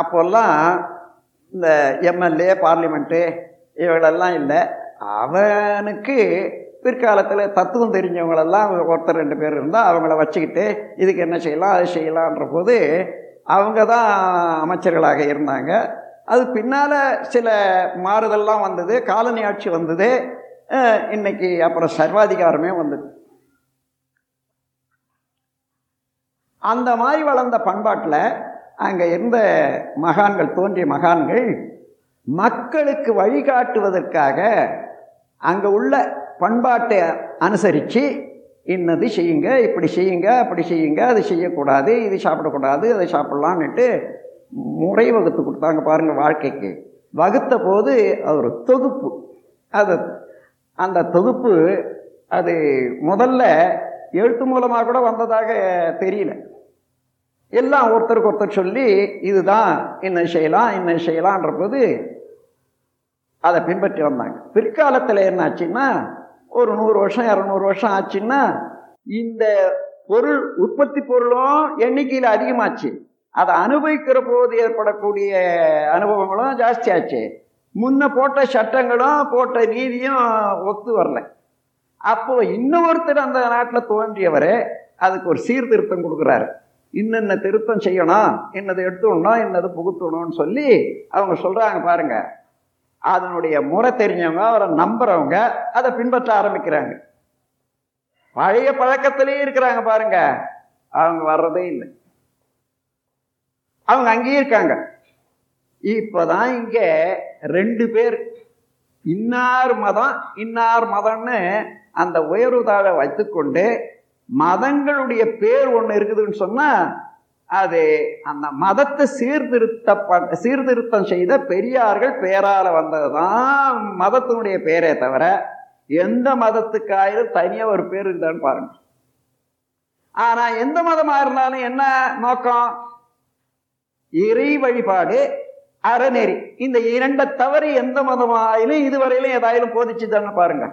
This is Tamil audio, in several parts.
அப்போல்லாம் இந்த எம்எல்ஏ பார்லிமெண்ட்டு இவங்களெல்லாம் இல்லை. அவனுக்கு பிற்காலத்தில் தத்துவம் தெரிஞ்சவங்களெல்லாம் ஒருத்தர் ரெண்டு பேர் இருந்தால் அவங்கள வச்சுக்கிட்டு இதுக்கு என்ன செய்யலாம் அது செய்யலான்ற போது அவங்க தான் அமைச்சர்களாக இருந்தாங்க. அது பின்னால் சில மாறுதல்லாம் வந்தது காலனி ஆட்சி வந்தது. இன்னைக்கு அப்புறம் சர்வாதிகாரமே வந்தது. அந்த மாதிரி வளர்ந்த பண்பாட்டில் அங்கே இருந்த மகான்கள் தோன்றிய மகான்கள் மக்களுக்கு வழிகாட்டுவதற்காக அங்கே உள்ள பண்பாட்டை அனுசரித்து இன்னது செய்யுங்க இப்படி செய்யுங்க அப்படி செய்யுங்க அது செய்யக்கூடாது இது சாப்பிடக்கூடாது அதை சாப்பிட்லான்னுட்டு முறை வகுத்து கொடுத்தாங்க பாருங்கள் வாழ்க்கைக்கு. வகுத்த போது அது ஒரு தொகுப்பு. அது அந்த தொகுப்பு அது முதல்ல எழுத்து மூலமாக கூட வந்ததாக தெரியல. எல்லாம் ஒருத்தருக்கு ஒருத்தர் சொல்லி இதுதான் என்ன செய்யலாம் இன்னும் செய்யலான்ற போது அதை பின்பற்றி வந்தாங்க. பிற்காலத்தில் என்னாச்சுன்னா ஒரு நூறு வருஷம் இரநூறு வருஷம் ஆச்சுன்னா இந்த பொருள் உற்பத்தி பொருளும் எண்ணிக்கையில் அதிகமாச்சு. அதை அனுபவிக்கிற போது ஏற்படக்கூடிய அனுபவங்களும் ஜாஸ்தி ஆச்சு முன்ன போட்ட சட்டங்களும் போட்ட நீதியும் ஒத்து வரல. அப்போ இன்னொருத்தர் அந்த நாட்டில் தோன்றியவர் அதுக்கு ஒரு சீர்திருத்தம் கொடுக்குறாரு. இன்னென்ன திருத்தம் செய்யணும் என்னதை எடுத்துடணும் என்னது புகுத்தணும்னு சொல்லி அவங்க சொல்கிறாங்க பாருங்க. அதனுடைய முறை தெரிஞ்சவங்க அவரை நம்புறவங்க அதை பின்பற்ற ஆரம்பிக்கிறாங்க. பழைய பழக்கத்திலேயே இருக்கிறாங்க பாருங்க. அவங்க வர்றதே இல்லை. அவங்க அங்கேயே இருக்காங்க. இப்போதான் இங்கே ரெண்டு பேர் இன்னார் மதம் இன்னார் மதம்னு அந்த உயர்வு தாழ வைத்துக்கொண்டு மதங்களுடைய பேர் ஒன்று இருக்குதுன்னு சொன்னால் அது அந்த மதத்தை சீர்திருத்த சீர்திருத்தம் செய்த பெரியார்கள் பேரால வந்ததுதான் மதத்தினுடைய பேரே தவிர எந்த மதத்துக்காயிலும் தனியாக ஒரு பேர் இருக்குதான்னு பாருங்க. ஆனால் எந்த மதமா இருந்தாலும் என்ன நோக்கம்? இறை வழிபாடு அறநெறி. இந்த இரண்டை தவிர எந்த மதமாயிலும் இதுவரையிலும் ஏதாயிலும் போதிச்சுதான்னு பாருங்க.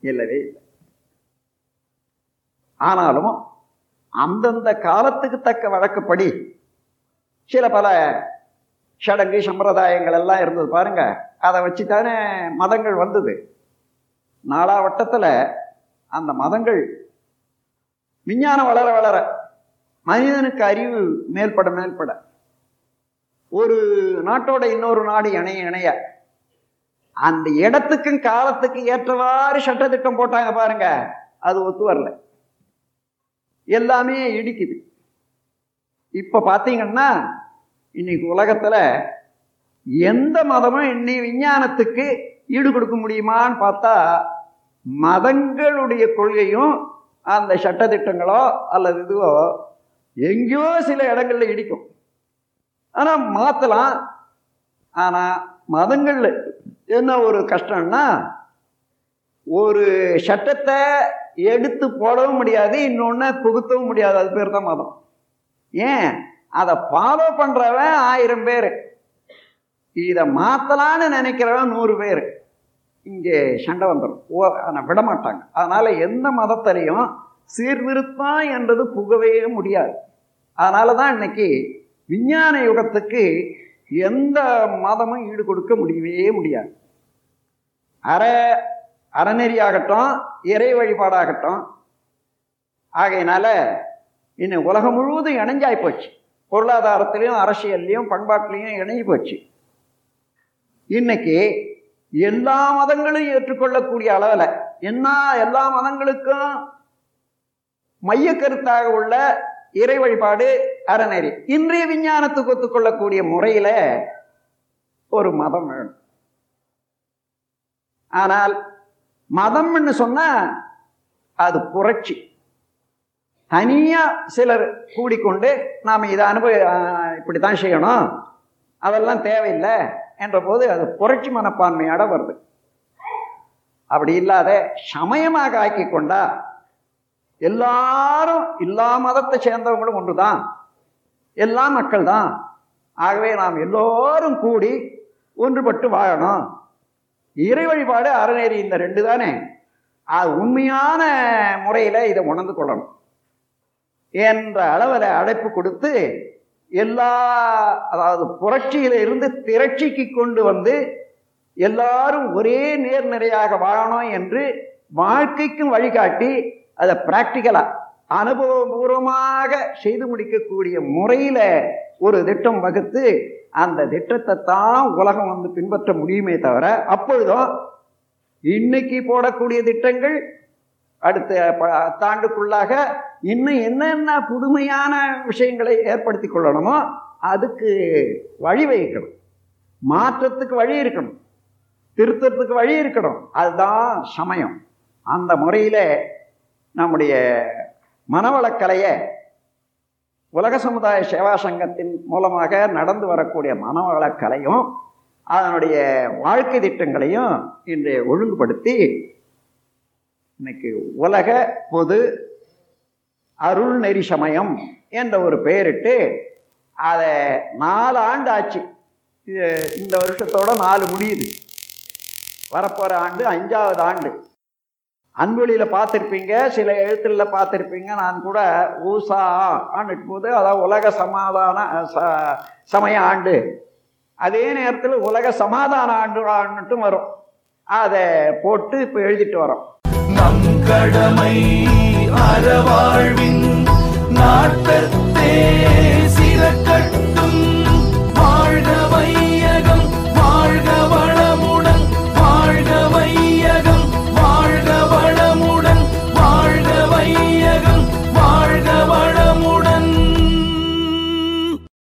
இல்லவே இல்லை. ஆனாலும் அந்தந்த காலத்துக்கு தக்க வழக்கப்படி சில பல சடங்கு சம்பிரதாயங்கள் எல்லாம் இருந்தது. பாருங்க அதை வச்சு தானே மதங்கள் வந்தது. நாலாவட்டத்தில் அந்த மதங்கள் விஞ்ஞானம் வளர வளர மனிதனுக்கு அறிவு மேல்பட மேல்பட ஒரு நாட்டோட இன்னொரு நாடு இணைய இணைய அந்த இடத்துக்கும் காலத்துக்கும் ஏற்றவாறு சட்டத்திட்டம் போட்டாங்க பாருங்க. அது ஒத்து வரல. எல்லாமே இடிக்குது. இப்போ பார்த்தீங்கன்னா இன்னைக்கு உலகத்தில் எந்த மதமும் இன்னி விஞ்ஞானத்துக்கு ஈடு கொடுக்க முடியுமான்னு பார்த்தா மதங்களுடைய கொள்கையும் அந்த சட்டத்திட்டங்களோ அல்லது இதுவோ எங்கேயோ சில இடங்களில் இடிக்கும். ஆனால் மாற்றலாம் ஆனால் மதங்கள்ல என்ன ஒரு கஷ்டம்னா ஒரு சட்டத்தை எடுத்து போடவும் முடியாது இன்னொன்று புகுத்தவும் முடியாது. அது பேர் தான் மதம். ஏன்? அதை ஃபாலோ பண்ணுறவன் ஆயிரம் பேர். இதை மாற்றலான்னு நினைக்கிறவன் நூறு பேர். இங்கே சண்டை வந்துடும் ஓ ஆனால் விட மாட்டாங்க. எந்த மதத்திலையும் சீர்திருத்தம் என்றது புகவே முடியாது. அதனால தான் இன்னைக்கு விஞ்ஞான யுகத்துக்கு எந்த மதமும் ஈடு கொடுக்க முடியவே முடியாது. அரை அறநெறியாகட்டும் இறை வழிபாடாகட்டும். ஆகையினால இன்னும் உலகம் முழுவதும் இணைஞ்சாய் போச்சு. பொருளாதாரத்திலையும் அரசியல்லையும் பண்பாட்டிலையும் இணைஞ்சு போச்சு. இன்னைக்கு எல்லா மதங்களும் ஏற்றுக்கொள்ளக்கூடிய அளவில் என்ன எல்லா மதங்களுக்கும் மைய கருத்தாக உள்ள இறை வழிபாடு அறநெறி இன்றைய விஞ்ஞானத்துக்கு ஒத்துக்கொள்ளக்கூடிய முறையில் ஒரு மதம் வேணும். ஆனால் மதம்னு சொன்னா அது புரட்சி. தனியா சிலர் கூடிக்கொண்டு நாம் இதை அனுபவி இப்படித்தான் செய்யணும். அதெல்லாம் தேவையில்லை என்ற போது அது புரட்சி மனப்பான்மையோட வருது. அப்படி இல்லாத சமயமாக ஆக்கி கொண்டா எல்லாரும் எல்லா மதத்தை சேர்ந்தவங்களும் ஒன்றுதான். எல்லா மக்கள் தான் ஆகவே நாம் எல்லோரும் கூடி ஒன்றுபட்டு வாழணும். இறை வழிபாடு அறநெறி இந்த ரெண்டு தானே? அது உண்மையான முறையில் இதை உணர்ந்து கொள்ளணும். என்ற அளவில் அழைப்பு கொடுத்து எல்லா அதாவது புரட்சியில இருந்து திரட்சிக்கு கொண்டு வந்து எல்லாரும் ஒரே நேர்நிறையாக வாழணும் என்று வாழ்க்கைக்கும் வழிகாட்டி அதை ப்ராக்டிக்கலாக அனுபவபூர்வமாக செய்து முடிக்கக்கூடிய முறையில் ஒரு திட்டம் வகுத்து அந்த திட்டத்தை தான் உலகம் வந்து பின்பற்ற முடியுமே தவிர அப்பொழுதும் இன்னைக்கு போடக்கூடிய திட்டங்கள் அடுத்த பத்தாண்டுக்குள்ளாக இன்னும் என்னென்ன புதுமையான விஷயங்களை ஏற்படுத்தி கொள்ளணுமோ அதுக்கு வழி வகிக்கணும். மாற்றத்துக்கு வழி இருக்கணும். திருத்தத்துக்கு வழி இருக்கணும். அதுதான் சமயம். அந்த முறையில் நம்முடைய மனவளக்கலையை உலக சமுதாய சேவா சங்கத்தின் மூலமாக நடந்து வரக்கூடிய மனவளக்கலையும் அதனுடைய வாழ்க்கை திட்டங்களையும் இன்றைய ஒழுங்குபடுத்தி இன்னைக்கு உலக பொது அருள் நெறி சமயம் என்ற ஒரு பெயரிட்டு அதை நாலு ஆண்டு ஆச்சு இது இந்த வருஷத்தோட நாலு முடியுது. வரப்போகிற ஆண்டு அஞ்சாவது ஆண்டு. அன்பொழியில் பார்த்துருப்பீங்க சில எழுத்துல பார்த்துருப்பீங்க. நான் கூட ஊசா ஆண்டுட்டு போது அதாவது உலக சமாதான ச- சமய ஆண்டு. அதே நேரத்தில் உலக சமாதான ஆண்டு ஆண்டுட்டும் வரும். அதை போட்டு இப்போ எழுதிட்டு வரோம். நம் கடமை அறவாழ்வின் நாட்டத்தே சிறக்கட்டும்